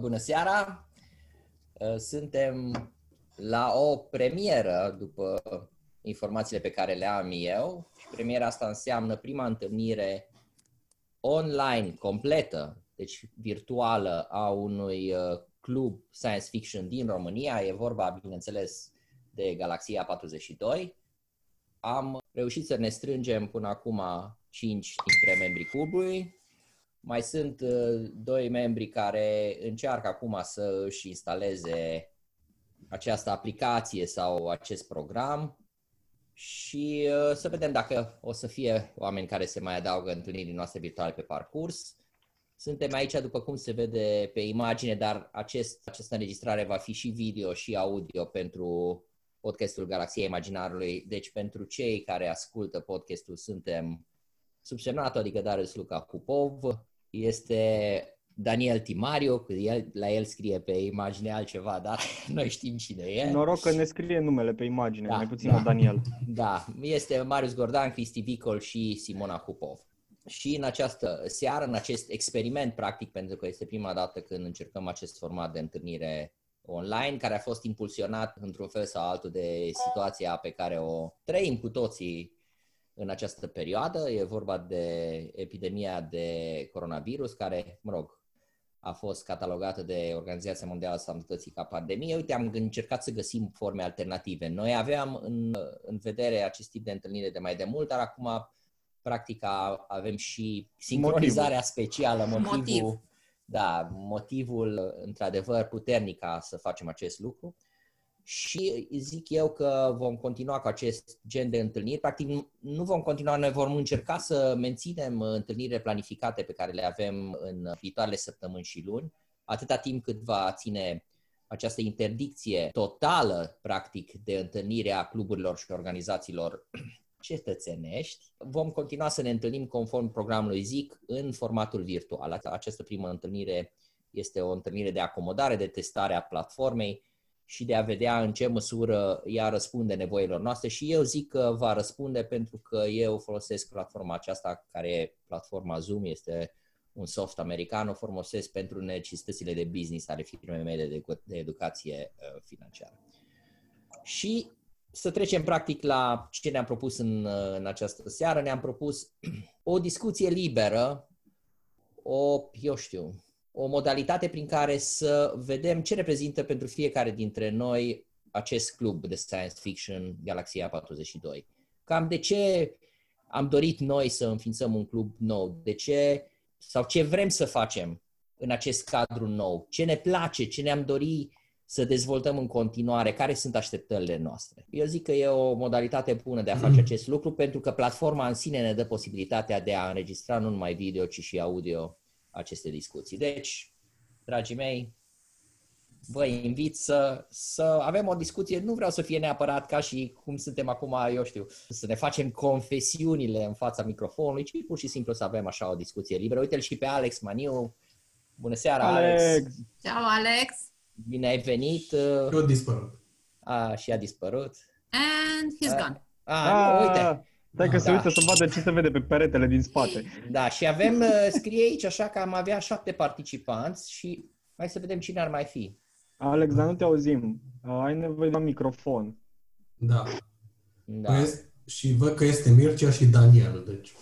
Bună seara! Uh, suntem la o premieră după informațiile pe care le am eu și premiera asta înseamnă prima întâlnire online completă, deci virtuală, a unui uh, club science fiction din România. E vorba, bineînțeles, de Galaxia 42. Am reușit să ne strângem până acum 5 dintre membrii clubului, mai sunt uh, doi membri care încearcă acum să își instaleze această aplicație sau acest program și uh, să vedem dacă o să fie oameni care se mai adaugă întâlnirii noastre virtuale pe parcurs. Suntem aici, după cum se vede pe imagine, dar acest, această înregistrare va fi și video și audio pentru podcastul Galaxia Imaginarului. Deci pentru cei care ascultă podcastul suntem subsemnatul, adică Darius Luca Pupov, este Daniel Timariu, el, la el scrie pe imagine altceva, dar noi știm cine e. Noroc că ne scrie numele pe imagine, da, mai puțin da, Daniel. Da, este Marius Gordan, Cristi Vicol și Simona Hupov. Și în această seară, în acest experiment, practic, pentru că este prima dată când încercăm acest format de întâlnire online, care a fost impulsionat într-un fel sau altul de situația pe care o trăim cu toții în această perioadă. E vorba de epidemia de coronavirus, care, mă rog, a fost catalogată de Organizația Mondială a Sănătății ca pandemie. Uite, am încercat să găsim forme alternative. Noi aveam în, în vedere acest tip de întâlnire de mai de mult, dar acum, practic, avem și sincronizarea motivul. specială, motivul, Motiv. da, motivul, într-adevăr, puternic ca să facem acest lucru și zic eu că vom continua cu acest gen de întâlniri. Practic, nu vom continua, noi vom încerca să menținem întâlnirile planificate pe care le avem în viitoarele săptămâni și luni, atâta timp cât va ține această interdicție totală, practic, de întâlnire a cluburilor și organizațiilor cetățenești. Vom continua să ne întâlnim conform programului ZIC în formatul virtual. Această primă întâlnire este o întâlnire de acomodare, de testare a platformei, și de a vedea în ce măsură ea răspunde nevoilor noastre și eu zic că va răspunde pentru că eu folosesc platforma aceasta care e platforma Zoom, este un soft american, o folosesc pentru necesitățile de business ale firmei mele de, de educație uh, financiară. Și să trecem practic la ce ne-am propus în, uh, în această seară. Ne-am propus o discuție liberă, o, eu știu, o modalitate prin care să vedem ce reprezintă pentru fiecare dintre noi acest club de science fiction Galaxia 42. Cam de ce am dorit noi să înființăm un club nou, de ce sau ce vrem să facem în acest cadru nou, ce ne place, ce ne-am dorit să dezvoltăm în continuare, care sunt așteptările noastre. Eu zic că e o modalitate bună de a face acest lucru pentru că platforma în sine ne dă posibilitatea de a înregistra nu numai video, ci și audio aceste discuții. Deci, dragii mei, vă invit să, să avem o discuție, nu vreau să fie neapărat ca și cum suntem acum, eu știu, să ne facem confesiunile în fața microfonului, ci pur și simplu să avem așa o discuție liberă. Uite-l și pe Alex Maniu. Bună seara, Alex! Alex. Ciao, Alex! Bine ai venit! Eu dispărut. A, și a dispărut. And he's gone. A, a, uite, Stai că da. se uită să vadă ce se vede pe peretele din spate. Da, și avem, uh, scrie aici așa că am avea șapte participanți și hai să vedem cine ar mai fi. Alex, dar nu te auzim. Uh, ai nevoie de un microfon. Da. da. Păi, și văd că este Mircea și Daniel, deci...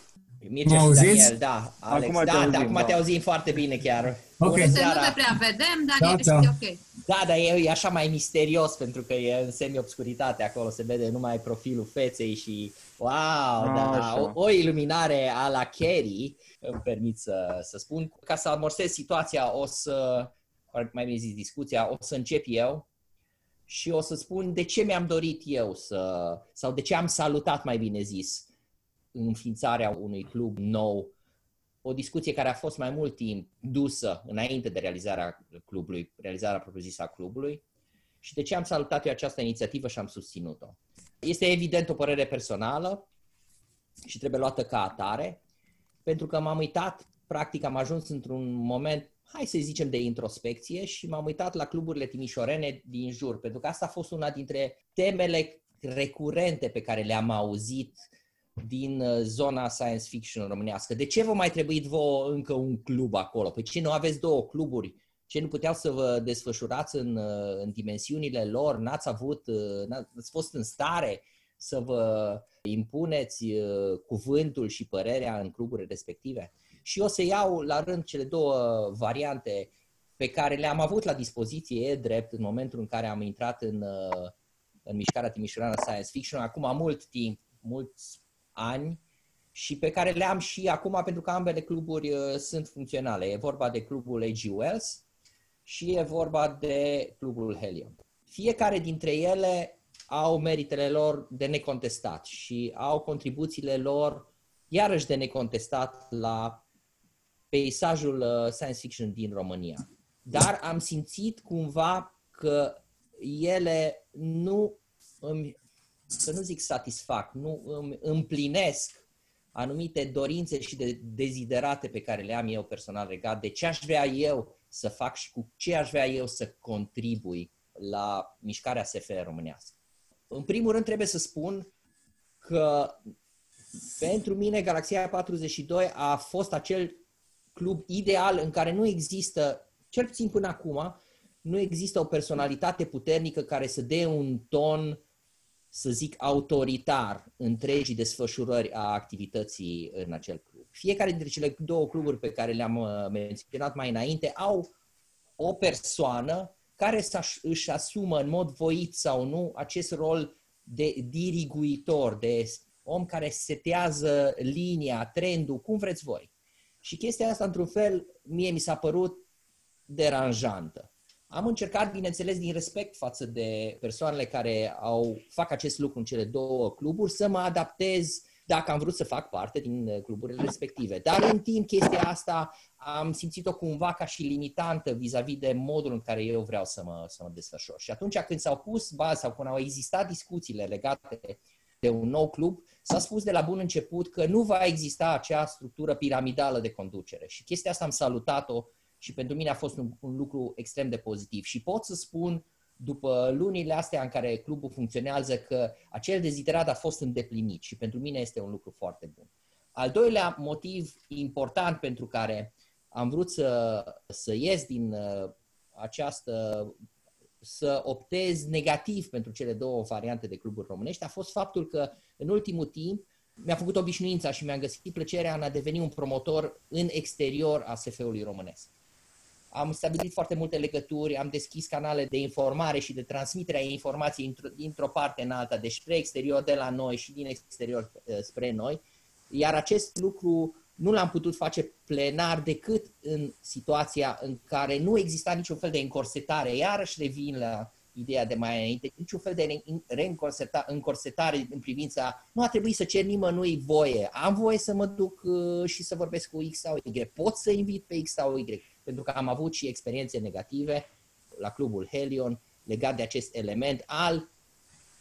Mircea și Daniel, da. Alex, acum da, te auzim, da, acum da. te auzim foarte bine chiar. Ok. nu te prea vedem, dar da, ești da. ok. Da, dar e, e așa mai misterios pentru că e în semi-obscuritate acolo, se vede numai profilul feței și wow, a, da, da, o, o iluminare a la Kerry, îmi permit să, să spun. Ca să amorsez situația, o să, mai bine zis discuția, o să încep eu și o să spun de ce mi-am dorit eu să, sau de ce am salutat, mai bine zis, înființarea unui club nou o discuție care a fost mai mult timp dusă înainte de realizarea clubului, realizarea propriu-zisă a clubului și de ce am salutat eu această inițiativă și am susținut-o. Este evident o părere personală și trebuie luată ca atare, pentru că m-am uitat, practic am ajuns într-un moment, hai să zicem, de introspecție și m-am uitat la cluburile timișorene din jur, pentru că asta a fost una dintre temele recurente pe care le-am auzit din uh, zona science fiction românească. De ce vă mai trebuit vouă încă un club acolo? Păi ce nu aveți două cluburi ce nu puteau să vă desfășurați în, în dimensiunile lor, n-ați avut, n-ați fost în stare să vă impuneți cuvântul și părerea în cluburile respective? Și o să iau la rând cele două variante pe care le-am avut la dispoziție, e drept, în momentul în care am intrat în, în mișcarea Timișoara Science Fiction, acum mult timp, mulți ani, și pe care le am și acum pentru că ambele cluburi uh, sunt funcționale. E vorba de clubul AG Wells și e vorba de clubul Helium. Fiecare dintre ele au meritele lor de necontestat și au contribuțiile lor iarăși de necontestat la peisajul uh, science fiction din România. Dar am simțit cumva că ele nu îmi, să nu zic satisfac, nu îmi împlinesc anumite dorințe și de deziderate pe care le am eu personal legat de ce aș vrea eu să fac și cu ce aș vrea eu să contribui la mișcarea SF românească. În primul rând trebuie să spun că pentru mine Galaxia 42 a fost acel club ideal în care nu există, cel puțin până acum, nu există o personalitate puternică care să dea un ton să zic, autoritar întregii desfășurări a activității în acel club. Fiecare dintre cele două cluburi pe care le-am uh, menționat mai înainte au o persoană care își asumă în mod voit sau nu acest rol de diriguitor, de om care setează linia, trendul, cum vreți voi. Și chestia asta, într-un fel, mie mi s-a părut deranjantă. Am încercat, bineînțeles, din respect față de persoanele care au fac acest lucru în cele două cluburi, să mă adaptez dacă am vrut să fac parte din cluburile respective. Dar în timp chestia asta am simțit-o cumva ca și limitantă vis-a-vis de modul în care eu vreau să mă, să mă desfășor. Și atunci când s-au pus baza sau când au existat discuțiile legate de un nou club, s-a spus de la bun început că nu va exista acea structură piramidală de conducere. Și chestia asta am salutat-o și pentru mine a fost un, un lucru extrem de pozitiv. Și pot să spun, după lunile astea în care clubul funcționează, că acel deziderat a fost îndeplinit și pentru mine este un lucru foarte bun. Al doilea motiv important pentru care am vrut să, să ies din uh, această, să optez negativ pentru cele două variante de cluburi românești a fost faptul că în ultimul timp mi-a făcut obișnuința și mi-am găsit plăcerea în a deveni un promotor în exterior a SF-ului românesc am stabilit foarte multe legături, am deschis canale de informare și de transmitere a informației dintr-o parte în alta, deci spre exterior de la noi și din exterior uh, spre noi. Iar acest lucru nu l-am putut face plenar decât în situația în care nu exista niciun fel de încorsetare. Iarăși revin la ideea de mai înainte, niciun fel de reîncorsetare în privința nu a trebuit să cer nimănui voie. Am voie să mă duc uh, și să vorbesc cu X sau Y. Pot să invit pe X sau Y pentru că am avut și experiențe negative la clubul Helion legat de acest element al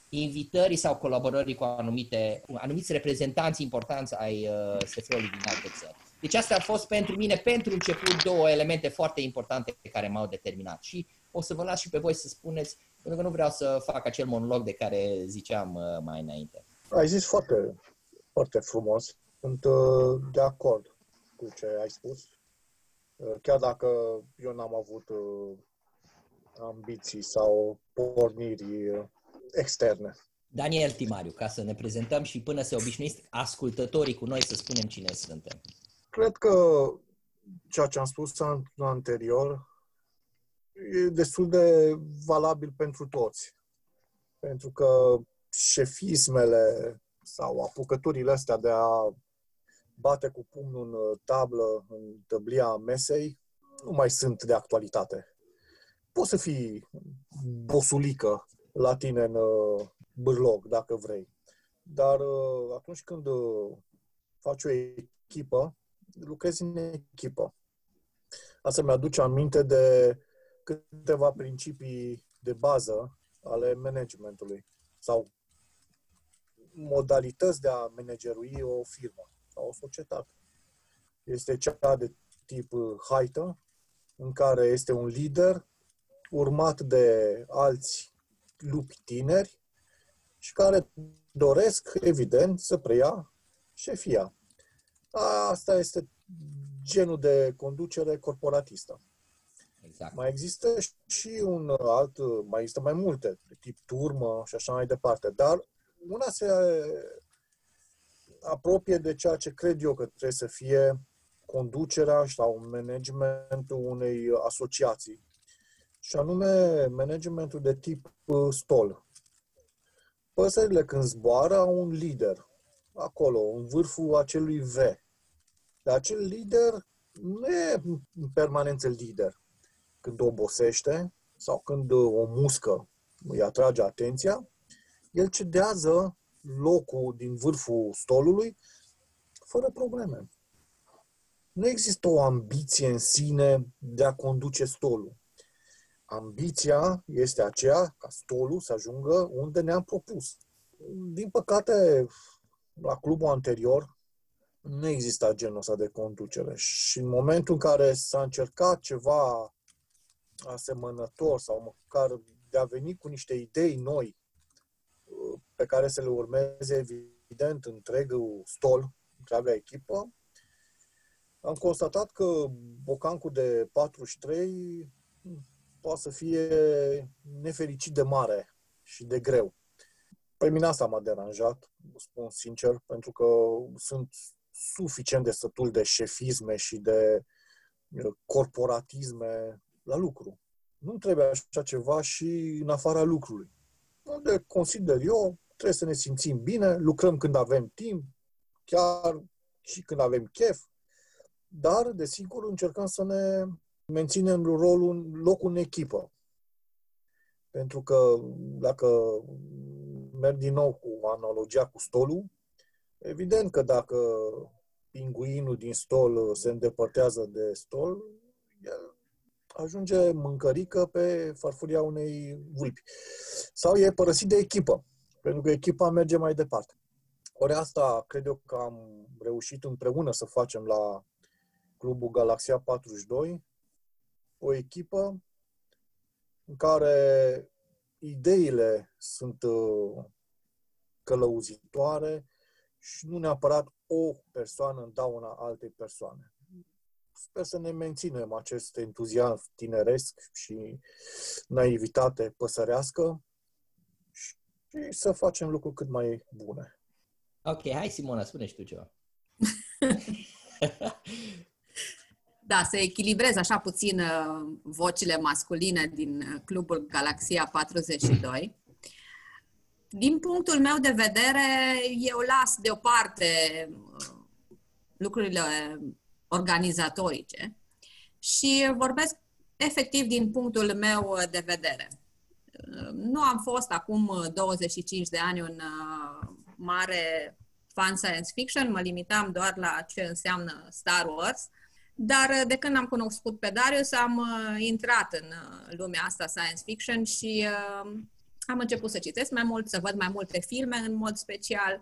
invitării sau colaborării cu anumite, cu anumiți reprezentanți importanți ai uh, SF-ului din alte țări. Deci astea au fost pentru mine, pentru început, două elemente foarte importante pe care m-au determinat. Și o să vă las și pe voi să spuneți, pentru că nu vreau să fac acel monolog de care ziceam uh, mai înainte. Ai zis foarte, foarte frumos. Sunt uh, de acord cu ce ai spus Uh, chiar dacă eu n-am avut uh, ambiții sau porniri uh, externe. Daniel Timariu, ca să ne prezentăm și până se obișnuiți ascultătorii cu noi să spunem cine suntem. Cred că ceea ce am spus anterior e destul de valabil pentru toți. Pentru că șefismele sau apucăturile astea de a bate cu pumnul în uh, tablă, în tăblia mesei, nu mai sunt de actualitate. Poți să fii bosulică la tine în uh, bârlog, dacă vrei. Dar uh, atunci când faci o echipă, lucrezi în echipă. Asta mi-aduce aminte de câteva principii de bază ale managementului sau modalități de a managerui o firmă sau o societate. Este cea de tip uh, haită, în care este un lider urmat de alți lupi tineri și care doresc, evident, să preia șefia. Asta este genul de conducere corporatistă. Exact. Mai există și un alt, mai există mai multe, de tip turmă și așa mai departe, dar una se apropie de ceea ce cred eu că trebuie să fie conducerea sau managementul unei asociații. Și anume managementul de tip uh, stol. Păsările când zboară au un lider acolo, în vârful acelui V. Dar acel lider nu e în permanență lider. Când obosește sau când o muscă îi atrage atenția, el cedează locul din vârful stolului fără probleme. Nu există o ambiție în sine de a conduce stolul. Ambiția este aceea ca stolul să ajungă unde ne-am propus. Din păcate, la clubul anterior nu exista genul ăsta de conducere și în momentul în care s-a încercat ceva asemănător sau măcar de a veni cu niște idei noi pe care să le urmeze, evident, întregul stol, întreaga echipă, am constatat că bocancul de 43 poate să fie nefericit de mare și de greu. Pe mine asta m-a deranjat, spun sincer, pentru că sunt suficient de sătul de șefisme și de uh, corporatisme la lucru. Nu trebuie așa ceva și în afara lucrului. Unde consider eu, trebuie să ne simțim bine, lucrăm când avem timp, chiar și când avem chef, dar, desigur, încercăm să ne menținem rolul, locul în echipă. Pentru că dacă merg din nou cu analogia cu stolul, evident că dacă pinguinul din stol se îndepărtează de stol, el ajunge mâncărică pe farfuria unei vulpi. Sau e părăsit de echipă, pentru că echipa merge mai departe. Ori asta cred eu că am reușit împreună să facem la Clubul Galaxia 42, o echipă în care ideile sunt uh, călăuzitoare și nu neapărat o persoană în dauna altei persoane. Sper să ne menținem acest entuziasm tineresc și naivitate păsărească și să facem lucruri cât mai bune. Ok, hai Simona, spune și tu ceva. da, să echilibrez așa puțin uh, vocile masculine din uh, clubul Galaxia 42. Din punctul meu de vedere, eu las deoparte uh, lucrurile organizatorice și vorbesc efectiv din punctul meu de vedere. Nu am fost acum 25 de ani un mare fan science fiction, mă limitam doar la ce înseamnă Star Wars, dar uh, de când am cunoscut pe Darius, am uh, intrat în uh, lumea asta science fiction și am început să citesc mai mult, să văd mai multe filme în mod special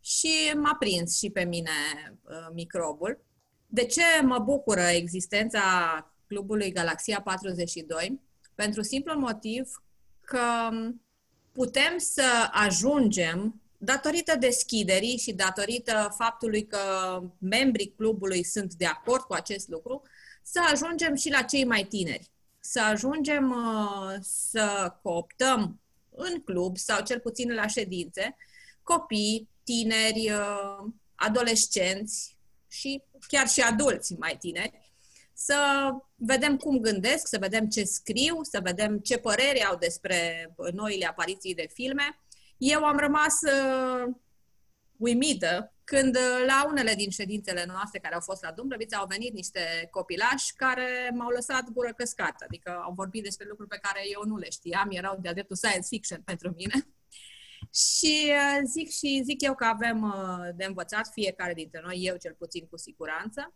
și m-a prins și pe mine microbul. De ce mă bucură existența clubului Galaxia 42? Pentru simplul motiv că putem să ajungem datorită deschiderii și datorită faptului că membrii clubului sunt de acord cu acest lucru, să ajungem și la cei mai tineri. Să ajungem uh, să cooptăm în club sau cel puțin la ședințe copii, tineri, uh, adolescenți și chiar și adulți mai tineri, să vedem cum gândesc, să vedem ce scriu, să vedem ce păreri au despre noile apariții de filme eu am rămas uh, uimită când uh, la unele din ședințele noastre care au fost la Dumbrăvița au venit niște copilași care m-au lăsat gură căscată, adică au vorbit despre lucruri pe care eu nu le știam, erau de-a dreptul science fiction pentru mine. Și uh, zic și zic eu că avem uh, de învățat fiecare dintre noi, eu cel puțin cu siguranță.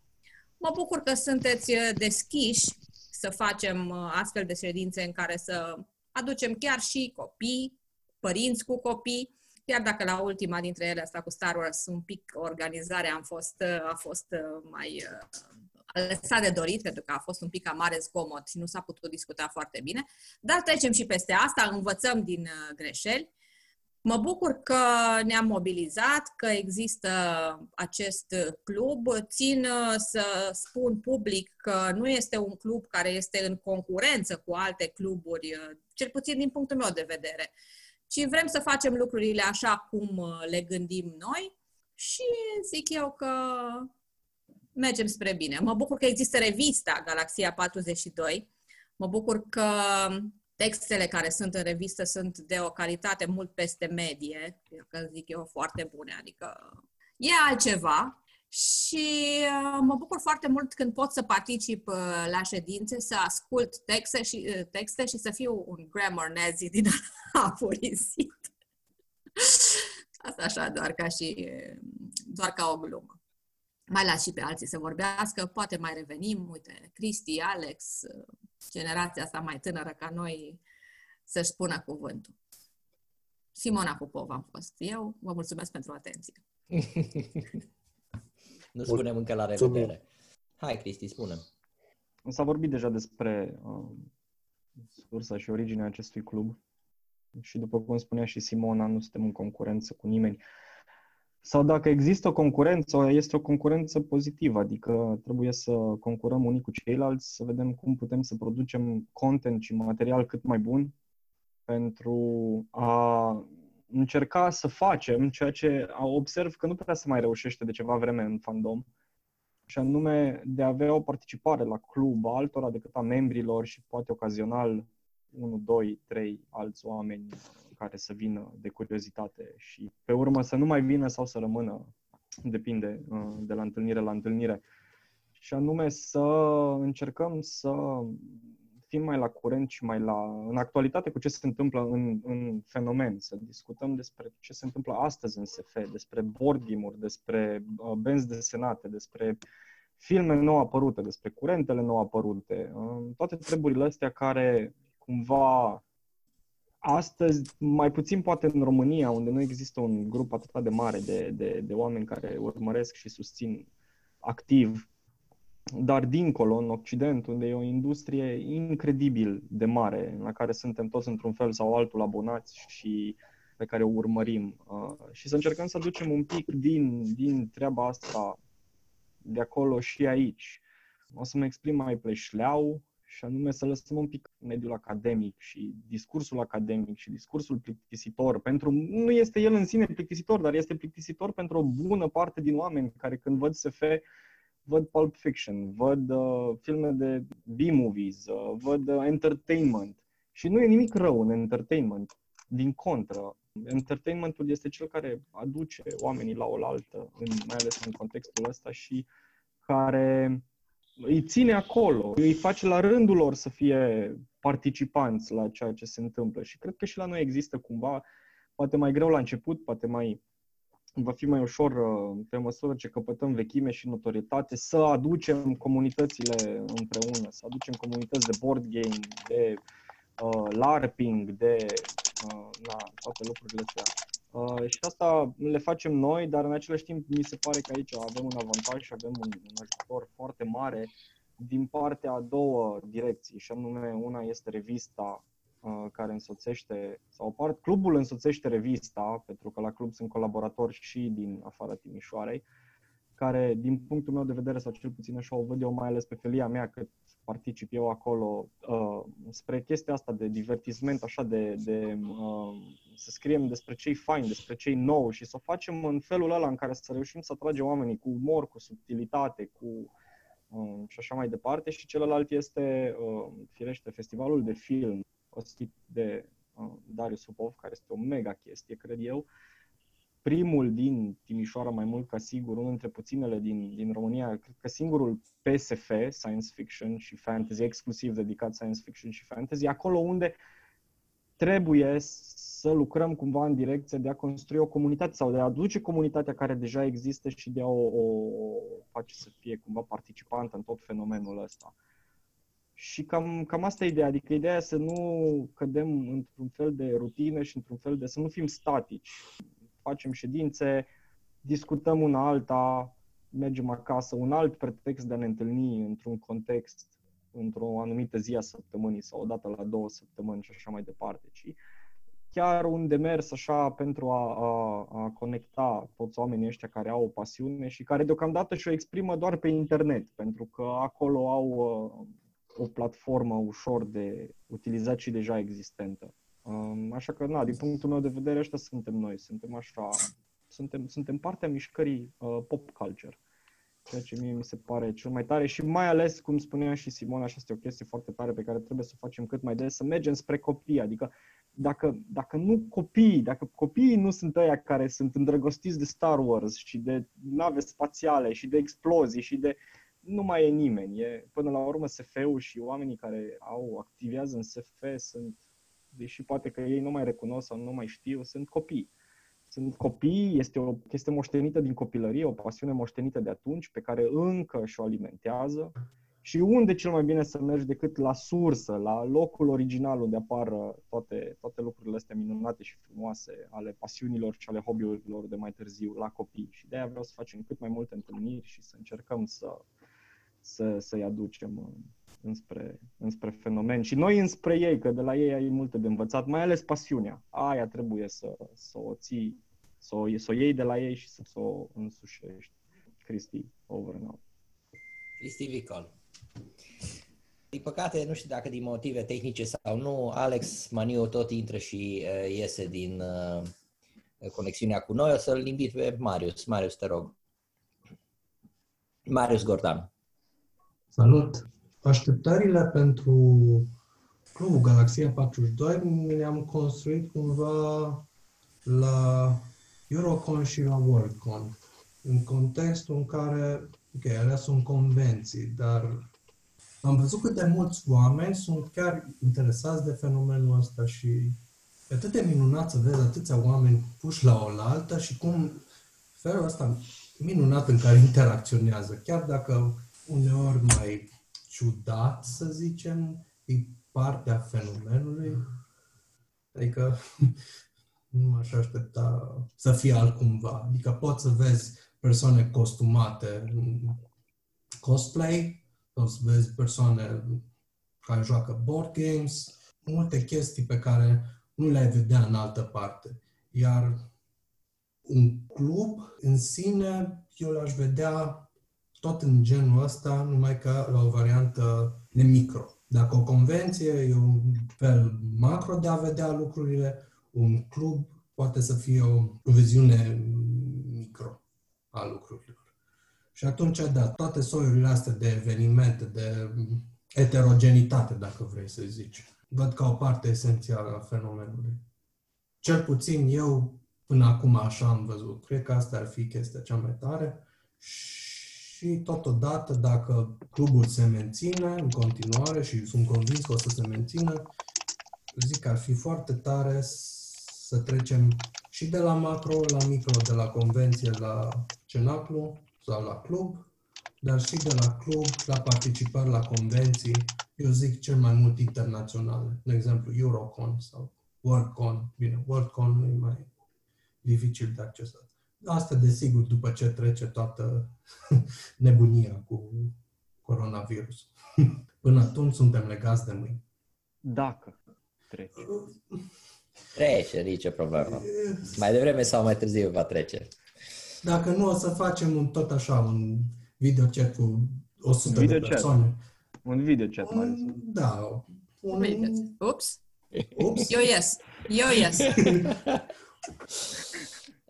Mă bucur că sunteți deschiși să facem astfel de ședințe în care să aducem chiar și copii, părinți cu copii, chiar dacă la ultima dintre ele, asta cu Star Wars, un pic organizarea am fost, a fost uh, mai a lăsat de dorit, pentru că a fost un pic cam mare zgomot și nu s-a putut discuta foarte bine. Dar trecem și peste asta, învățăm din uh, greșeli. Mă bucur că ne-am mobilizat, că există acest club. Țin uh, să spun public că nu este un club care este în concurență cu alte cluburi, uh, cel puțin din punctul meu de vedere, ci vrem să facem lucrurile așa cum uh, le gândim noi și zic eu că mergem spre bine. Mă bucur că există revista Galaxia 42. Mă bucur că textele care sunt în revistă sunt de o calitate mult peste medie, că zic eu foarte bune, adică e altceva. Și uh, mă bucur foarte mult când pot să particip uh, la ședințe, să ascult texte și, uh, texte și să fiu un grammar nazi din apurisit. Asta așa, doar ca și doar ca o glumă. Mai las și pe alții să vorbească, poate mai revenim, uite, Cristi, Alex, generația asta mai tânără ca noi să-și spună cuvântul. Simona Popov am fost eu. Vă mulțumesc pentru atenție. nu spunem încă la revedere. Hai, Cristi, spune S-a vorbit deja despre uh, sursa și originea acestui club și după cum spunea și Simona, nu suntem în concurență cu nimeni. Uh, sau dacă există o concurență, este o concurență pozitivă, adică trebuie să concurăm unii cu ceilalți, să vedem cum putem să producem content și material cât mai bun pentru a încerca să facem ceea ce observ că nu prea se mai reușește de ceva vreme în fandom, și anume de a avea o participare la club a altora decât a membrilor și poate ocazional 1, 2, 3 alți oameni care să vină de curiozitate și pe urmă să nu mai vină sau să rămână, depinde uh, de la întâlnire la întâlnire. Și anume să încercăm să fim mai la curent și mai la, în actualitate cu ce se întâmplă în, în fenomen, să discutăm despre ce se întâmplă astăzi în SF, despre board game-uri, despre uh, benzi desenate, despre filme nou apărute, despre curentele nou apărute, uh, toate treburile astea care cumva astăzi, mai puțin poate în România, unde nu există un grup atât de mare de, de, de oameni care urmăresc și susțin activ, dar dincolo, în Occident, unde e o industrie incredibil de mare, la care suntem toți într-un fel sau altul abonați și pe care o urmărim. Uh, și să încercăm să aducem un pic din, din treaba asta de acolo și aici. O să mă exprim mai pleșleau, și anume să lăsăm un pic mediul academic și discursul academic și discursul plictisitor. Pentru, nu este el în sine plictisitor, dar este plictisitor pentru o bună parte din oameni care când văd SF văd Pulp Fiction, văd uh, filme de B-movies, uh, văd uh, entertainment. Și nu e nimic rău în entertainment. Din contră, entertainmentul este cel care aduce oamenii la oaltă, în, mai ales în contextul ăsta și care îi ține acolo, îi face la rândul lor să fie participanți la ceea ce se întâmplă. Și cred că și la noi există cumva, poate mai greu la început, poate mai va fi mai ușor uh, pe măsură ce căpătăm vechime și notorietate, să aducem comunitățile împreună, să aducem comunități de board game, de uh, LARPing, de uh, na, toate lucrurile astea. Uh, și asta le facem noi, dar în același timp mi se pare că aici avem un avantaj și avem un, un ajutor foarte mare din partea a două direcții, și anume una este revista uh, care însoțește, sau part, clubul însoțește revista, pentru că la club sunt colaboratori și din afara Timișoarei, care, din punctul meu de vedere, sau cel puțin așa o văd eu, mai ales pe felia mea, cât particip eu acolo, uh, spre chestia asta de divertisment, așa de, de uh, să scriem despre ce-i fain, despre ce-i nou și să o facem în felul ăla în care să reușim să atragem oamenii cu umor, cu subtilitate, cu uh, și așa mai departe. Și celălalt este, uh, firește, festivalul de film, ostit de uh, Darius Supov, care este o mega chestie, cred eu, uh, primul din Timișoara, mai mult ca sigur, unul dintre puținele din, din România, cred că singurul PSF, Science Fiction și Fantasy, exclusiv dedicat Science Fiction și Fantasy, acolo unde trebuie să lucrăm cumva în direcție de a construi o comunitate sau de a aduce comunitatea care deja există și de a o, o face să fie cumva participantă în tot fenomenul ăsta. Și cam, cam asta e ideea, adică ideea să nu cădem într-un fel de rutină și într-un fel de să nu fim statici facem ședințe, discutăm una alta, mergem acasă, un alt pretext de a ne întâlni într-un context, într-o anumită zi a săptămânii sau o dată la două săptămâni și așa mai departe, ci chiar un demers așa pentru a, a, a conecta toți oamenii ăștia care au o pasiune și care deocamdată și-o exprimă doar pe internet, pentru că acolo au uh, o platformă ușor de utilizat și deja existentă. Um, așa că, na, din punctul meu de vedere, ăștia suntem noi. Suntem așa, suntem, suntem partea mișcării uh, pop culture. Ceea ce mie mi se pare cel mai tare și mai ales, cum spunea și Simona, și asta e o chestie foarte tare pe care trebuie să o facem cât mai des, să mergem spre copii. Adică dacă, dacă nu copiii, dacă copiii nu sunt ăia care sunt îndrăgostiți de Star Wars și de nave spațiale și de explozii și de... Nu mai e nimeni. E, până la urmă SF-ul și oamenii care au activează în SF sunt, deși poate că ei nu mai recunosc sau nu mai știu, sunt copii. Sunt copii, este o chestie moștenită din copilărie, o pasiune moștenită de atunci, pe care încă și-o alimentează și unde cel mai bine să mergi decât la sursă, la locul original unde apar toate, toate lucrurile astea minunate și frumoase ale pasiunilor și ale hobby-urilor de mai târziu la copii. Și de aia vreau să facem cât mai multe întâlniri și să încercăm să, să, să-i aducem înspre, înspre fenomen. Și noi înspre ei, că de la ei ai multe de învățat, mai ales pasiunea. Aia trebuie să, să o ții, să o, să o iei de la ei și să, să o însușești. Cristi, over and out. Cristi Vicol. Din păcate, nu știu dacă din motive tehnice sau nu, Alex Maniu tot intră și uh, iese din uh, conexiunea cu noi. O să-l invit pe Marius. Marius, te rog. Marius Gordan. Salut! Așteptările pentru Clubul Galaxia 42 le-am construit cumva la Eurocon și la Worldcon, în contextul în care, ok, alea sunt convenții, dar am văzut cât de mulți oameni sunt chiar interesați de fenomenul ăsta și e atât de minunat să vezi atâția oameni puși la oaltă și cum felul ăsta minunat în care interacționează, chiar dacă uneori mai ciudat, să zicem, e partea fenomenului. Adică nu m-aș aștepta să fie altcumva. Adică poți să vezi persoane costumate în cosplay, o să vezi persoane care joacă board games, multe chestii pe care nu le-ai vedea în altă parte. Iar un club în sine, eu l-aș vedea tot în genul ăsta, numai că la o variantă de micro. Dacă o convenție e un fel macro de a vedea lucrurile, un club poate să fie o, o viziune micro a lucrurilor. Și atunci, da, toate soiurile astea de evenimente, de heterogenitate, dacă vrei să zici, văd ca o parte esențială a fenomenului. Cel puțin eu, până acum așa am văzut. Cred că asta ar fi chestia cea mai tare. Și totodată, dacă clubul se menține în continuare și sunt convins că o să se mențină, zic că ar fi foarte tare să trecem și de la macro la micro, de la convenție la cenaclu, sau la club, dar și de la club la participări la convenții, eu zic cel mai mult internaționale, de exemplu Eurocon sau WorldCon. Bine, WorldCon nu e mai dificil de accesat. Asta, desigur, după ce trece toată nebunia cu coronavirus. Până atunci suntem legați de mâini. Dacă trece. Trece, nicio problemă. Mai devreme sau mai târziu va trece. Dacă nu, o să facem un, tot așa, un video chat cu 100 video de persoane. Chat. Un video chat, mai un, Da. Un... Ups. Ups. Eu yes. Eu yes.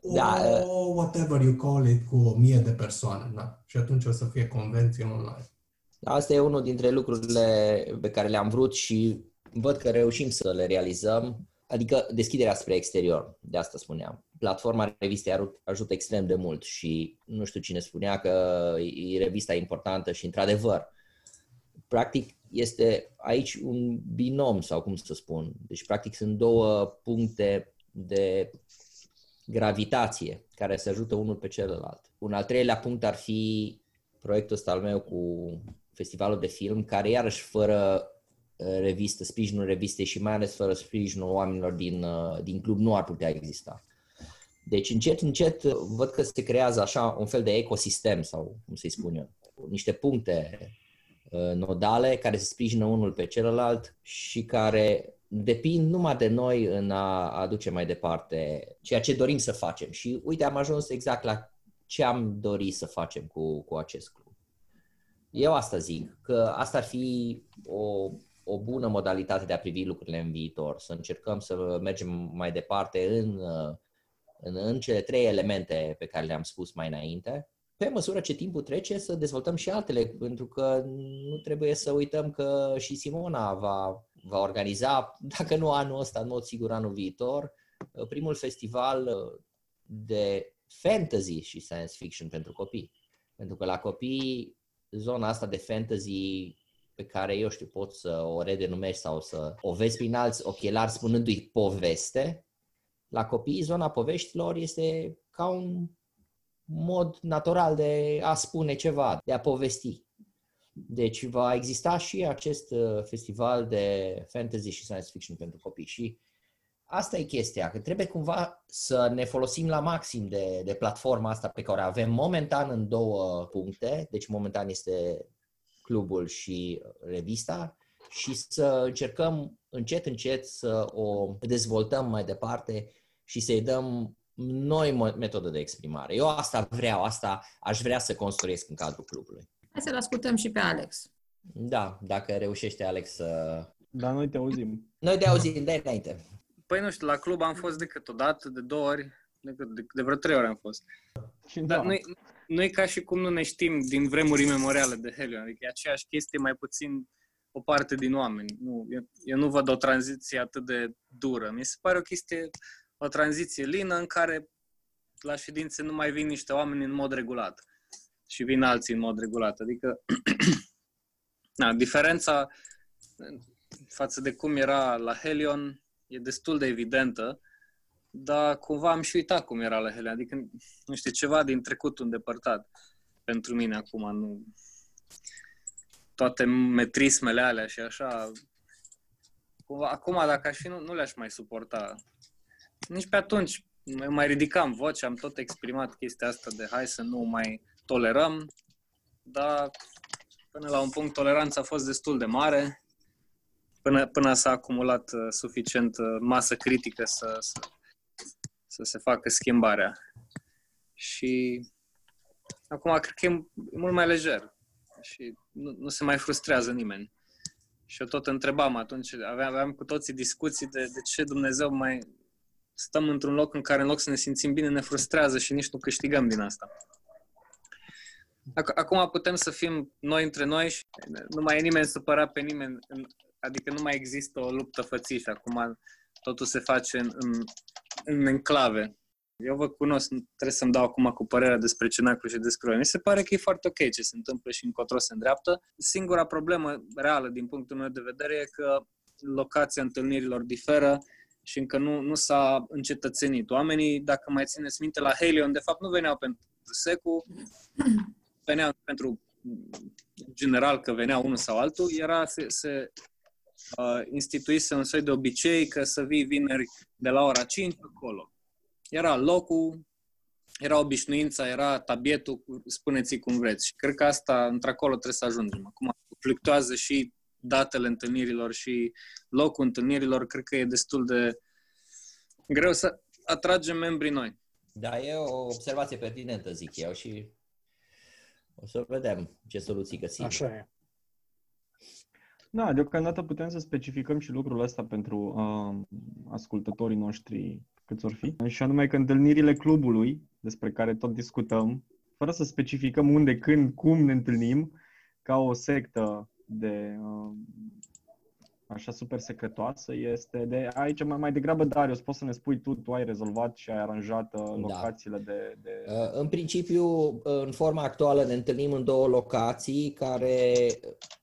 da. O, whatever you call it, cu o mie de persoane. Da. Și atunci o să fie convenție online. Asta e unul dintre lucrurile pe care le-am vrut și văd că reușim să le realizăm, adică deschiderea spre exterior, de asta spuneam platforma revistei ajută extrem de mult și nu știu cine spunea că e revista importantă și într-adevăr, practic este aici un binom sau cum să spun. Deci practic sunt două puncte de gravitație care se ajută unul pe celălalt. Un al treilea punct ar fi proiectul ăsta al meu cu festivalul de film, care iarăși fără uh, revistă, sprijinul revistei și mai ales fără sprijinul oamenilor din, uh, din club nu ar putea exista. Deci încet, încet văd că se creează așa un fel de ecosistem sau cum să-i spun eu, niște puncte uh, nodale care se sprijină unul pe celălalt și care depind numai de noi în a aduce mai departe ceea ce dorim să facem. Și uite, am ajuns exact la ce am dorit să facem cu, cu acest club. Eu asta zic, că asta ar fi o, o bună modalitate de a privi lucrurile în viitor, să încercăm să mergem mai departe în, în, în cele trei elemente pe care le-am spus mai înainte, pe măsură ce timpul trece să dezvoltăm și altele, pentru că nu trebuie să uităm că și Simona va, va organiza, dacă nu anul ăsta, în mod sigur anul viitor, primul festival de fantasy și science fiction pentru copii. Pentru că la copii zona asta de fantasy pe care, eu știu, poți să o redenumești sau să o vezi prin alți ochelari spunându-i poveste, la copii zona poveștilor este ca un mod natural de a spune ceva, de a povesti. Deci va exista și acest uh, festival de fantasy și science fiction pentru copii și asta e chestia, că trebuie cumva să ne folosim la maxim de, de platforma asta pe care o avem momentan în două puncte, deci momentan este clubul și revista, și să încercăm încet, încet să o dezvoltăm mai departe și să-i dăm noi metodă de exprimare. Eu asta vreau, asta aș vrea să construiesc în cadrul clubului. Hai să-l ascultăm și pe Alex. Da, dacă reușește Alex să... Da, noi te auzim. Noi te auzim, de înainte. Păi nu știu, la club am fost decât o dată, de două ori, de, de, de vreo trei ori am fost. Și Dar da. nu, nu e ca și cum nu ne știm din vremuri memoriale de Helion, adică e aceeași chestie, mai puțin o parte din oameni. Nu, eu, eu nu văd o tranziție atât de dură. Mi se pare o chestie, o tranziție lină în care la ședințe nu mai vin niște oameni în mod regulat și vin alții în mod regulat. Adică na, diferența față de cum era la Helion e destul de evidentă, dar cumva am și uitat cum era la Helion. Adică, nu știu, ceva din trecutul îndepărtat pentru mine acum. Nu... Toate metrismele alea și așa. Cumva, acum, dacă aș fi, nu, nu le-aș mai suporta. Nici pe atunci eu mai ridicam voce, am tot exprimat chestia asta de hai să nu mai tolerăm, dar până la un punct toleranța a fost destul de mare, până, până s-a acumulat uh, suficient uh, masă critică să, să, să se facă schimbarea. Și acum cred că e mult mai lejer și nu, nu se mai frustrează nimeni. Și eu tot întrebam atunci, aveam, aveam cu toții discuții de, de ce Dumnezeu mai stăm într-un loc în care în loc să ne simțim bine, ne frustrează și nici nu câștigăm din asta. Acum putem să fim noi între noi și nu mai e nimeni supărat pe nimeni, adică nu mai există o luptă fățiș. Acum totul se face în, în, în enclave. Eu vă cunosc, nu trebuie să-mi dau acum cu părerea despre cenacru și despre noi. Mi se pare că e foarte ok ce se întâmplă și încotro se îndreaptă. Singura problemă reală din punctul meu de vedere e că locația întâlnirilor diferă și încă nu, nu s-a încetățenit. Oamenii, dacă mai țineți minte, la Helion, de fapt, nu veneau pentru secu, veneau pentru general că venea unul sau altul, era se, se uh, instituise un soi de obicei că să vii vineri de la ora 5 acolo. Era locul, era obișnuința, era tabietul, spuneți cum vreți. Și cred că asta, într-acolo trebuie să ajungem. Acum fluctuează și datele întâlnirilor și locul întâlnirilor, cred că e destul de greu să atragem membrii noi. Da, e o observație pertinentă, zic eu, și o să vedem ce soluții găsim. Așa e. Da, deocamdată putem să specificăm și lucrul ăsta pentru uh, ascultătorii noștri câți or fi, și anume că întâlnirile clubului, despre care tot discutăm, fără să specificăm unde, când, cum ne întâlnim, ca o sectă de uh, așa super secretoasă este de aici mai, mai degrabă Darius, poți să ne spui tu, tu ai rezolvat și ai aranjat uh, locațiile da. de, de... Uh, în principiu, în forma actuală ne întâlnim în două locații care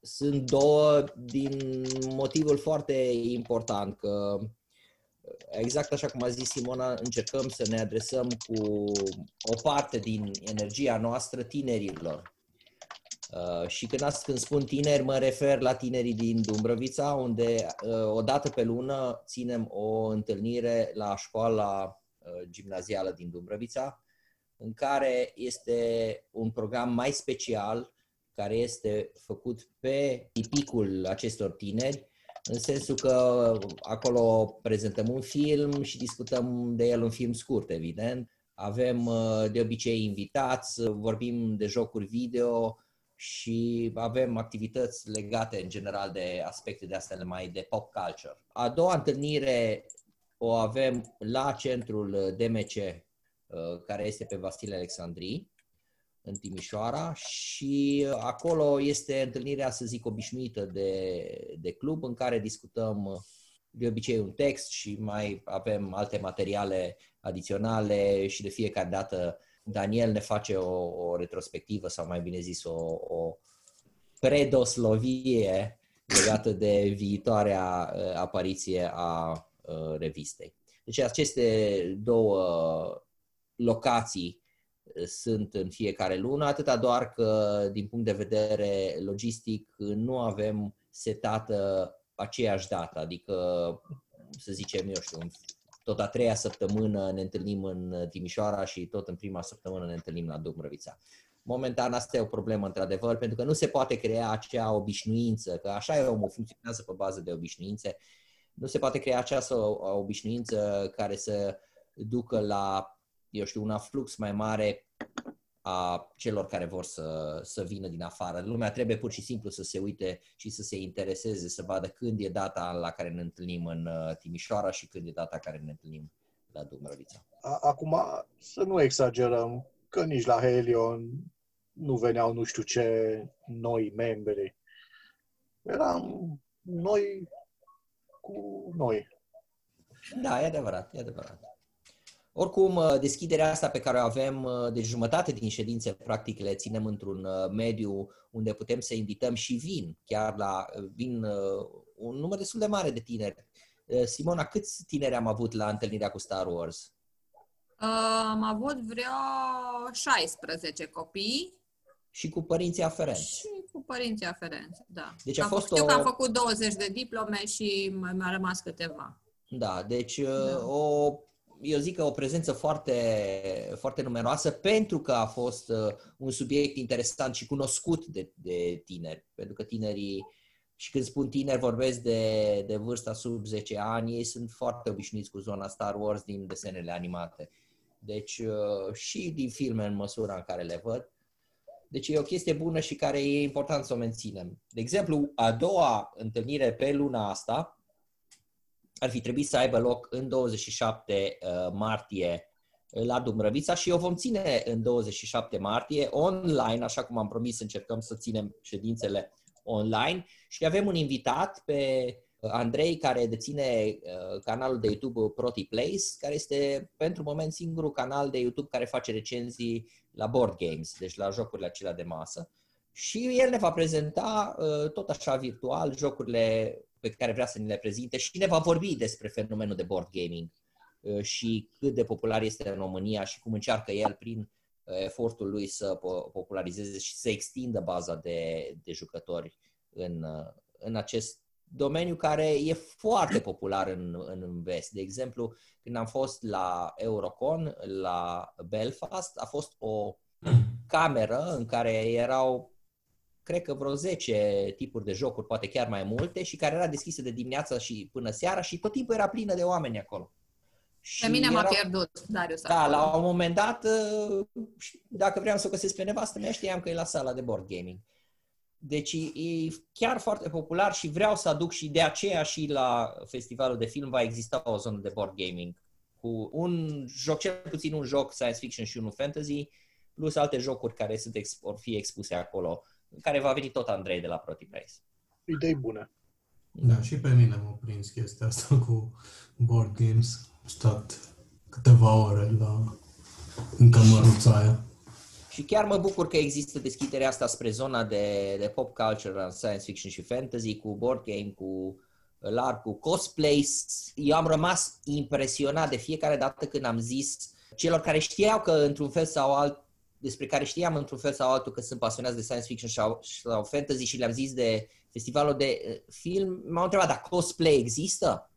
sunt două din motivul foarte important că exact așa cum a zis Simona, încercăm să ne adresăm cu o parte din energia noastră tinerilor Uh, și când, când spun tineri, mă refer la tinerii din Dumbrăvița, unde uh, o dată pe lună ținem o întâlnire la școala uh, gimnazială din Dumbrăvița, în care este un program mai special care este făcut pe tipicul acestor tineri, în sensul că acolo prezentăm un film și discutăm de el un film scurt, evident. Avem uh, de obicei invitați, vorbim de jocuri video și avem activități legate în general de aspecte de astea mai de pop culture. A doua întâlnire o avem la centrul DMC, uh, care este pe Vasile Alexandrii, în Timișoara și acolo este întâlnirea, să zic, obișnuită de, de club în care discutăm de obicei un text și mai avem alte materiale adiționale și de fiecare dată Daniel ne face o, o retrospectivă sau mai bine zis o, o predoslovie legată de viitoarea uh, apariție a uh, revistei. Deci aceste două locații sunt în fiecare lună, atâta doar că din punct de vedere logistic nu avem setată aceeași dată, adică să zicem, eu știu, tot a treia săptămână ne întâlnim în Timișoara și tot în prima săptămână ne întâlnim la Dumbrăvița. Momentan asta e o problemă, într-adevăr, pentru că nu se poate crea acea obișnuință, că așa e omul, funcționează pe bază de obișnuințe, nu se poate crea această obișnuință care să ducă la eu știu, un aflux mai mare a celor care vor să, să vină din afară. Lumea trebuie pur și simplu să se uite și să se intereseze, să vadă când e data la care ne întâlnim în uh, Timișoara și când e data care ne întâlnim la Dumbrăvița. Acum, să nu exagerăm, că nici la Helion nu veneau nu știu ce noi membri. Eram noi cu noi. Da, e adevărat, e adevărat. Oricum, uh, deschiderea asta pe care o avem, uh, de jumătate din ședințe, practic, le ținem într-un uh, mediu unde putem să invităm și vin, chiar la vin un număr destul de mare de tineri. Simona, câți tineri am avut la întâlnirea cu Star Wars? Am avut vreo 16 copii. Și cu părinții aferenți. Și cu părinții aferenți, da. Deci a am fost știu o... că am făcut 20 de diplome și mai mi-a rămas câteva. Da, deci da. o eu zic că o prezență foarte, foarte numeroasă pentru că a fost uh, un subiect interesant și cunoscut de, de tineri. Pentru că tinerii, și când spun tineri, vorbesc de, de vârsta sub 10 ani, ei sunt foarte obișnuiți cu zona Star Wars din desenele animate. Deci uh, și din filme în măsura în care le văd. Deci e o chestie bună și care e important să o menținem. De exemplu, a doua întâlnire pe luna asta, ar fi trebuit să aibă loc în 27 uh, martie uh, la Dumbrăvița și o vom ține în 27 martie online, așa cum am promis, încercăm să ținem ședințele online și avem un invitat pe uh, Andrei, care deține canalul de YouTube Proti Place, care este pentru moment singurul canal de YouTube care face recenzii la board games, deci la jocurile acelea de masă. Și el ne va prezenta tot așa virtual jocurile pe care vrea să ni le prezinte și ne va vorbi despre fenomenul de board gaming uh, și cât de popular este în România și cum încearcă el prin uh, efortul lui să popularizeze și să extindă baza de, de jucători în, uh, în acest domeniu care e foarte popular în, în vest. De exemplu, când am fost la Eurocon, la Belfast, a fost o cameră în care erau cred că vreo 10 tipuri de jocuri, poate chiar mai multe, și care era deschisă de dimineața și până seara și tot timpul era plină de oameni acolo. Și pe mine m-a erau... pierdut Darius Da, acolo. la un moment dat, uh, dacă vreau să o găsesc pe nevastă mea, știam că e la sala de board gaming. Deci e chiar foarte popular și vreau să aduc și de aceea și la festivalul de film va exista o zonă de board gaming cu un joc, cel puțin un joc science fiction și unul fantasy, plus alte jocuri care sunt ex, vor fi expuse acolo în care va veni tot Andrei de la Protiprace. Idei bune. Da, și pe mine m-a prins chestia asta cu board games. Am stat câteva ore la, în cămăruța aia. Și chiar mă bucur că există deschiderea asta spre zona de, de pop culture, science fiction și fantasy, cu board game, cu LARP, cu cosplays. Eu am rămas impresionat de fiecare dată când am zis celor care știau că într-un fel sau alt despre care știam într-un fel sau altul că sunt pasionați de science fiction sau, sau fantasy și le-am zis de festivalul de film, m-au întrebat, dar cosplay există?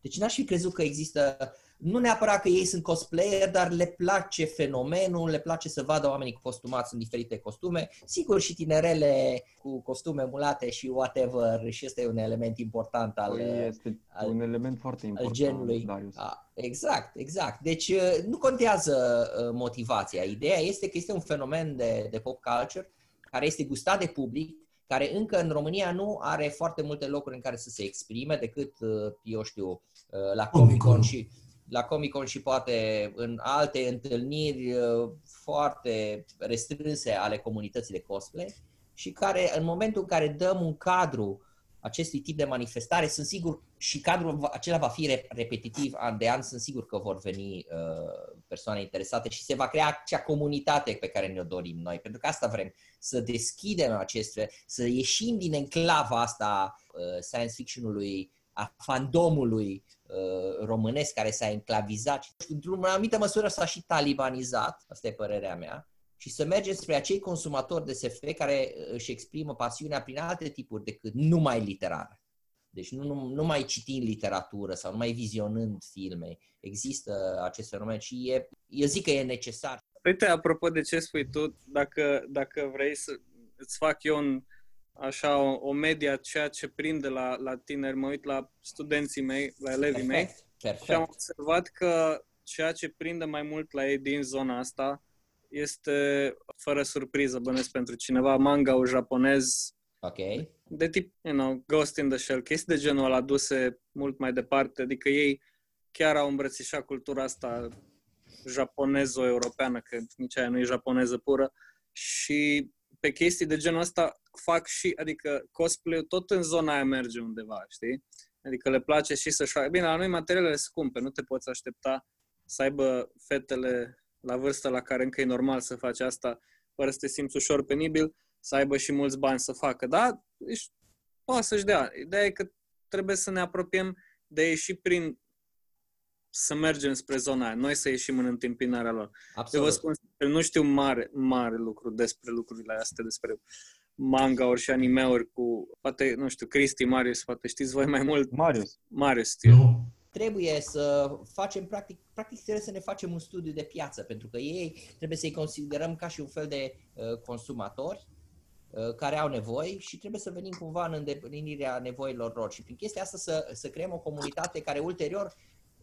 Deci n-aș fi crezut că există nu neapărat că ei sunt cosplayer, dar le place fenomenul, le place să vadă oamenii costumați în diferite costume. Sigur și tinerele cu costume mulate și whatever și este un element important al, Păi este al- un element foarte al important. genului. Darius. A, exact, exact. Deci uh, nu contează uh, motivația. Ideea este că este un fenomen de, de pop culture care este gustat de public, care încă în România nu are foarte multe locuri în care să se exprime decât, uh, eu știu, uh, la Comic Con Comic-Con. și la Comic Con și poate în alte întâlniri uh, foarte restrânse ale comunității de cosplay și care în momentul în care dăm un cadru acestui tip de manifestare, sunt sigur și cadrul va- acela va fi re- repetitiv an de an, sunt sigur că vor veni uh, persoane interesate și se va crea acea comunitate pe care ne-o dorim noi, pentru că asta vrem, să deschidem aceste, să ieșim din enclava asta uh, science fiction-ului, a fandomului uh, românesc care s-a enclavizat și într-o anumită măsură s-a și talibanizat, asta e părerea mea, și să mergem spre acei consumatori de SF care uh, își exprimă pasiunea prin alte tipuri decât numai literară. Deci nu, nu, nu mai citind literatură sau nu mai vizionând filme. Există acest fenomen și e, eu zic că e necesar. Uite, apropo de ce spui tu, dacă, dacă vrei să îți fac eu un, așa o, o medie a ceea ce prinde la, la tineri, mă uit la studenții mei, la elevii mei Perfect, și am perfect. observat că ceea ce prinde mai mult la ei din zona asta este, fără surpriză, bănesc pentru cineva, manga japonez Ok. de tip, you know, Ghost in the Shell, chestii de genul ăla aduse mult mai departe, adică ei chiar au îmbrățișat cultura asta japonezo-europeană, că nici aia nu e japoneză pură, și pe chestii de genul ăsta fac și, adică cosplay tot în zona aia merge undeva, știi? Adică le place și să-și facă. Bine, la noi materialele scumpe, nu te poți aștepta să aibă fetele la vârstă la care încă e normal să faci asta, fără să te simți ușor penibil, să aibă și mulți bani să facă. Da, deci, poate să-și dea. Ideea e că trebuie să ne apropiem de ei și prin să mergem spre zona aia, noi să ieșim în întâmpinarea lor. Eu vă Absolut. spun, sincer, nu știu mare, mare lucru despre lucrurile astea, despre manga-uri și anime-uri cu, poate, nu știu, Cristi, Marius, poate știți voi mai mult. Marius, Marius știu. Nu? trebuie să facem, practic, practic trebuie să ne facem un studiu de piață, pentru că ei trebuie să-i considerăm ca și un fel de uh, consumatori uh, care au nevoi și trebuie să venim cumva în îndeplinirea nevoilor lor. Și prin chestia asta să, să creăm o comunitate care ulterior,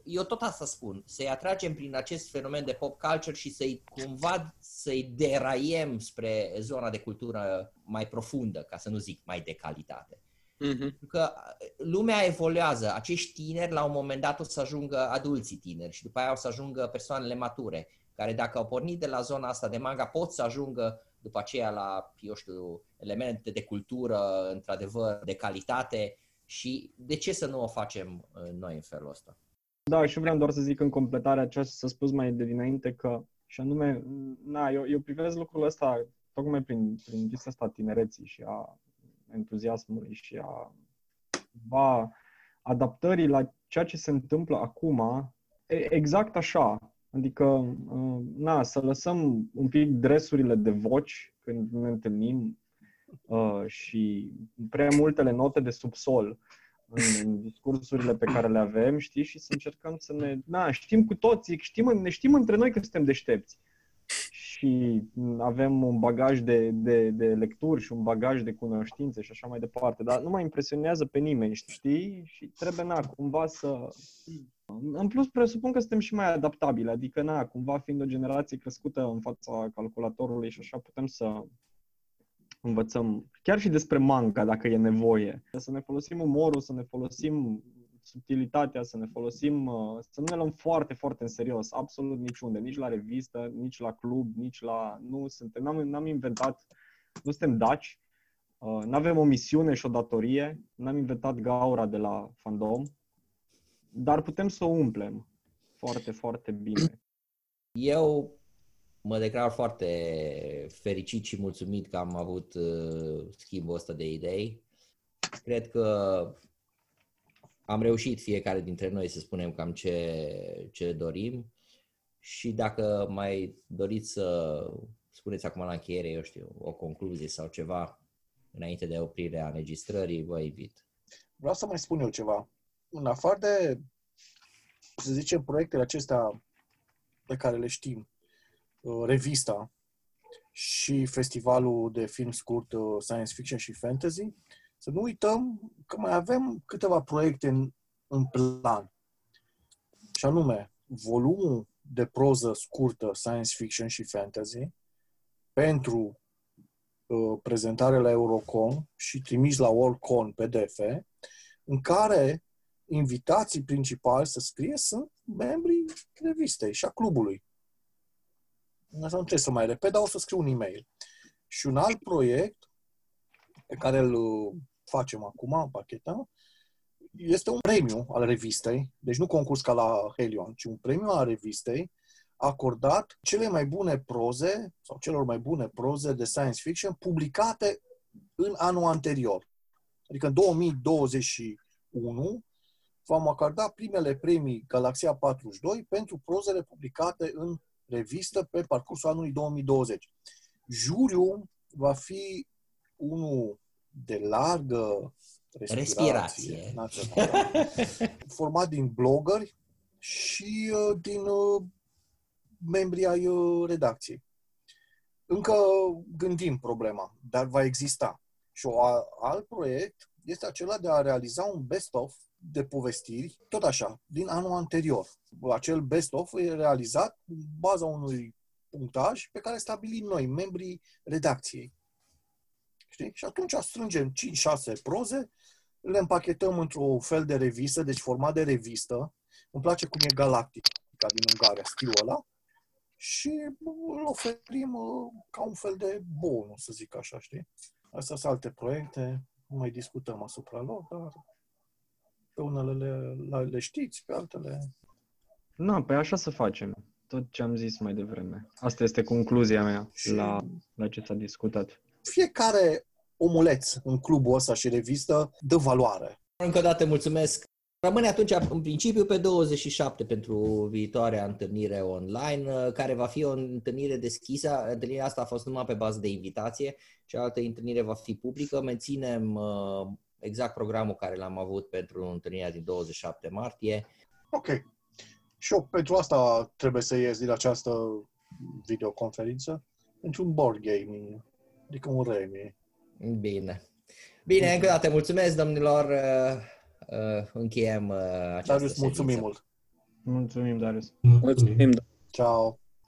eu tot asta spun, să-i atragem prin acest fenomen de pop culture și să-i cumva să-i deraiem spre zona de cultură mai profundă, ca să nu zic mai de calitate. Mhm. Pentru că lumea evoluează. Acești tineri, la un moment dat, o să ajungă adulții tineri și după aia o să ajungă persoanele mature, care dacă au pornit de la zona asta de manga, pot să ajungă după aceea la, eu știu, elemente de cultură, într-adevăr, de calitate și de ce să nu o facem uh, noi în felul ăsta? Da, și vreau doar să zic în completarea ceea ce s-a spus mai de dinainte că, și anume, na, eu, eu privesc lucrul ăsta tocmai prin, prin chestia asta a tinereții și a entuziasmului și a va adaptării la ceea ce se întâmplă acum, e- exact așa. Adică, uh, na, să lăsăm un pic dresurile de voci când ne întâlnim uh, și prea multele note de subsol în, în discursurile pe care le avem, știi, și să încercăm să ne... Na, știm cu toții, știm, ne știm între noi că suntem deștepți și avem un bagaj de, de, de lecturi și un bagaj de cunoștințe și așa mai departe, dar nu mai impresionează pe nimeni, știi? Și trebuie, na, cumva să... În plus, presupun că suntem și mai adaptabili, adică, na, cumva fiind o generație crescută în fața calculatorului și așa, putem să învățăm chiar și despre manga, dacă e nevoie. Să ne folosim umorul, să ne folosim subtilitatea, să ne folosim, uh, să nu ne luăm foarte, foarte în serios, absolut niciunde, nici la revistă, nici la club, nici la... Nu suntem, n-am, n-am inventat, nu suntem daci, nu avem o misiune și o datorie, n-am inventat gaura de la fandom, dar putem să o umplem foarte, foarte bine. Eu mă declar foarte fericit și mulțumit că am avut uh, schimbul ăsta de idei. Cred că am reușit fiecare dintre noi să spunem cam ce, ce dorim și dacă mai doriți să spuneți acum la încheiere, eu știu, o concluzie sau ceva înainte de oprirea înregistrării, vă invit. Vreau să mai spun eu ceva. În afară de să zicem, proiectele acestea pe care le știm, uh, revista și festivalul de film scurt uh, science fiction și fantasy, să nu uităm că mai avem câteva proiecte în, în plan. Și anume, volumul de proză scurtă science fiction și fantasy pentru uh, prezentare la Eurocon și trimis la Worldcon PDF, în care invitații principali să scrie sunt membrii revistei și a clubului. Asta nu trebuie să mai repet, dar o să scriu un e-mail. Și un alt proiect pe care îl uh, facem acum, împachetăm, este un premiu al revistei, deci nu concurs ca la Helion, ci un premiu al revistei acordat cele mai bune proze sau celor mai bune proze de science fiction publicate în anul anterior. Adică în 2021 vom acorda primele premii Galaxia 42 pentru prozele publicate în revistă pe parcursul anului 2020. Juriul va fi unul de largă respirație, respirație. format din blogări și uh, din uh, membrii ai uh, redacției. Încă gândim problema, dar va exista. Și un alt proiect este acela de a realiza un best-of de povestiri, tot așa, din anul anterior. Acel best-of e realizat în baza unui punctaj pe care stabilim noi, membrii redacției. Știi? Și atunci strângem 5-6 proze, le împachetăm într-o fel de revistă, deci format de revistă. Îmi place cum e Galactica din Ungaria, stilul ăla. Și îl oferim uh, ca un fel de bonus, să zic așa, știi? Astea sunt alte proiecte, nu mai discutăm asupra lor, dar pe unele le, le știți, pe altele... Nu, pe păi așa să facem. Tot ce am zis mai devreme. Asta este concluzia mea și... la, la ce s-a discutat. Fiecare omuleț în clubul ăsta și revistă dă valoare. Încă o dată mulțumesc. Rămâne atunci, în principiu, pe 27 pentru viitoarea întâlnire online, care va fi o întâlnire deschisă. Întâlnirea asta a fost numai pe bază de invitație, cealaltă întâlnire va fi publică. Menținem uh, exact programul care l-am avut pentru întâlnirea din 27 martie. Ok. Și eu pentru asta trebuie să ies din această videoconferință pentru un board game, adică un remi. Bine. Bine, încă o dată mulțumesc, domnilor. Uh, uh, încheiem uh, această Darius, mulțumim mult. Mulțumim, Darius. Mulțumim. Ciao.